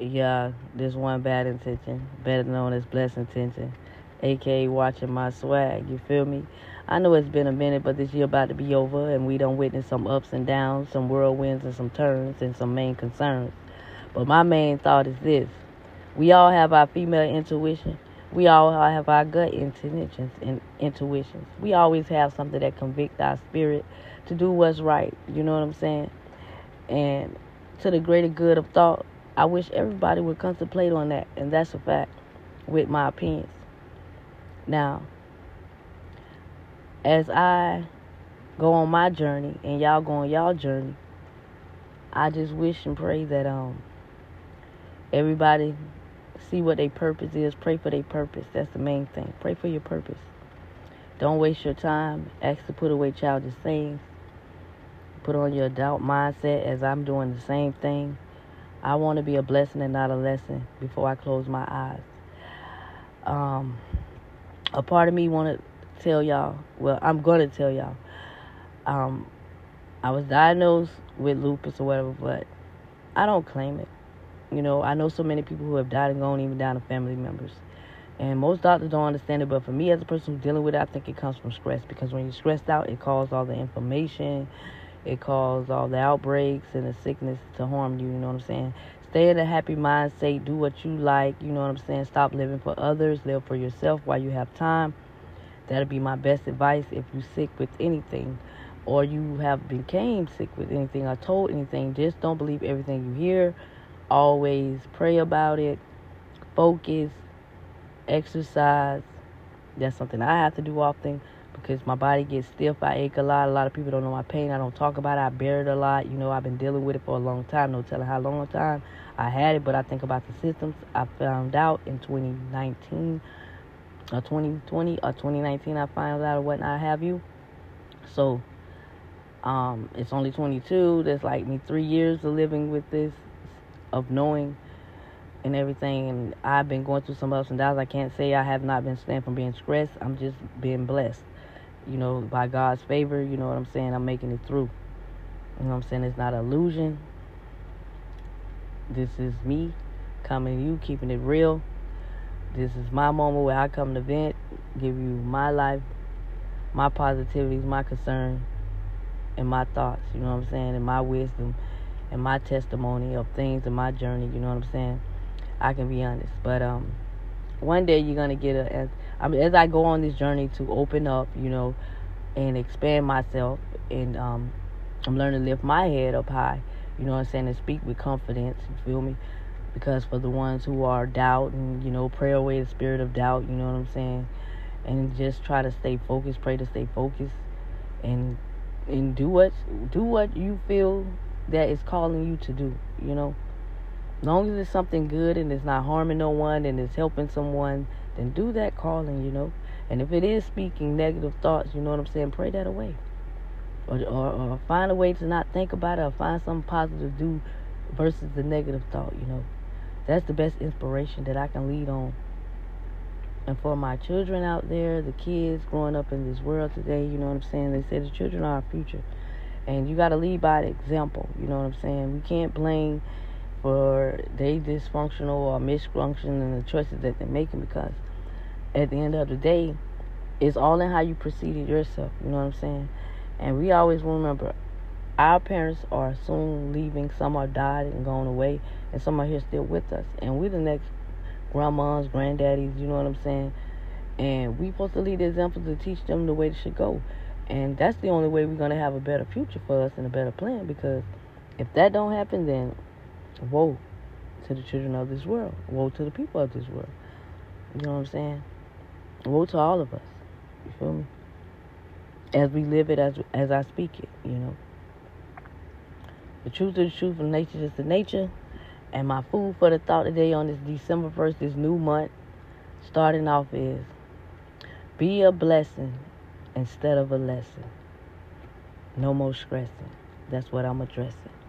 yeah, this one bad intention, better known as blessed intention, aka watching my swag. You feel me? I know it's been a minute, but this year about to be over, and we don't witness some ups and downs, some whirlwinds and some turns, and some main concerns. But my main thought is this: we all have our female intuition. We all have our gut intentions and intuitions. We always have something that convict our spirit to do what's right. You know what I'm saying? And to the greater good of thought, I wish everybody would contemplate on that, and that's a fact with my opinions. Now, as I go on my journey and y'all go on y'all journey, I just wish and pray that um everybody see what their purpose is. Pray for their purpose. That's the main thing. Pray for your purpose. Don't waste your time. Ask to put away childish things. Put on your adult mindset as I'm doing the same thing. I want to be a blessing and not a lesson before I close my eyes. Um, a part of me want to tell y'all, well, I'm going to tell y'all. Um, I was diagnosed with lupus or whatever, but I don't claim it. You know, I know so many people who have died and gone even down to family members. And most doctors don't understand it, but for me as a person dealing with it, I think it comes from stress because when you're stressed out, it causes all the inflammation, it causes all the outbreaks and the sickness to harm you, you know what I'm saying? Stay in a happy mindset, do what you like, you know what I'm saying? Stop living for others, live for yourself while you have time. That'll be my best advice if you're sick with anything or you have became sick with anything or told anything. Just don't believe everything you hear always pray about it, focus, exercise. That's something I have to do often because my body gets stiff. I ache a lot. A lot of people don't know my pain. I don't talk about it. I bear it a lot. You know, I've been dealing with it for a long time. No telling how long a time I had it, but I think about the systems I found out in 2019 or 2020 or 2019. I found out what I have you. So, um, it's only 22. That's like me three years of living with this of knowing and everything. And I've been going through some ups and downs. I can't say I have not been stand from being stressed. I'm just being blessed, you know, by God's favor. You know what I'm saying? I'm making it through. You know what I'm saying? It's not illusion. This is me coming to you, keeping it real. This is my moment where I come to vent, give you my life, my positivities, my concern, and my thoughts. You know what I'm saying? And my wisdom and my testimony of things in my journey. You know what I'm saying? I can be honest, but um, one day you're gonna get a. I mean, as I go on this journey to open up, you know, and expand myself, and um, I'm learning to lift my head up high. You know what I'm saying? And speak with confidence. You feel me? Because for the ones who are doubting, you know, pray away the spirit of doubt. You know what I'm saying? And just try to stay focused. Pray to stay focused, and and do what do what you feel that is calling you to do, you know. As long as it's something good and it's not harming no one and it's helping someone, then do that calling, you know. And if it is speaking negative thoughts, you know what I'm saying, pray that away. Or, or, or find a way to not think about it or find something positive to do versus the negative thought, you know. That's the best inspiration that I can lead on. And for my children out there, the kids growing up in this world today, you know what I'm saying? They say the children are our future. And you got to lead by the example. You know what I'm saying? We can't blame for they dysfunctional or misfunction in the choices that they're making because at the end of the day, it's all in how you proceeded yourself. You know what I'm saying? And we always remember our parents are soon leaving. Some are died and gone away, and some are here still with us. And we're the next grandmas, granddaddies. You know what I'm saying? And we supposed to lead the example to teach them the way they should go. And that's the only way we're to have a better future for us and a better plan because if that don't happen, then woe to the children of this world. Woe to the people of this world. You know what I'm saying? Woe to all of us. You feel me? As we live it, as as I speak it, you know. The truth is the truth, and nature is the nature. And my food for the thought today on this December 1st, this new month, starting off is be a blessing instead of a lesson. No more stressing. That's what I'm addressing.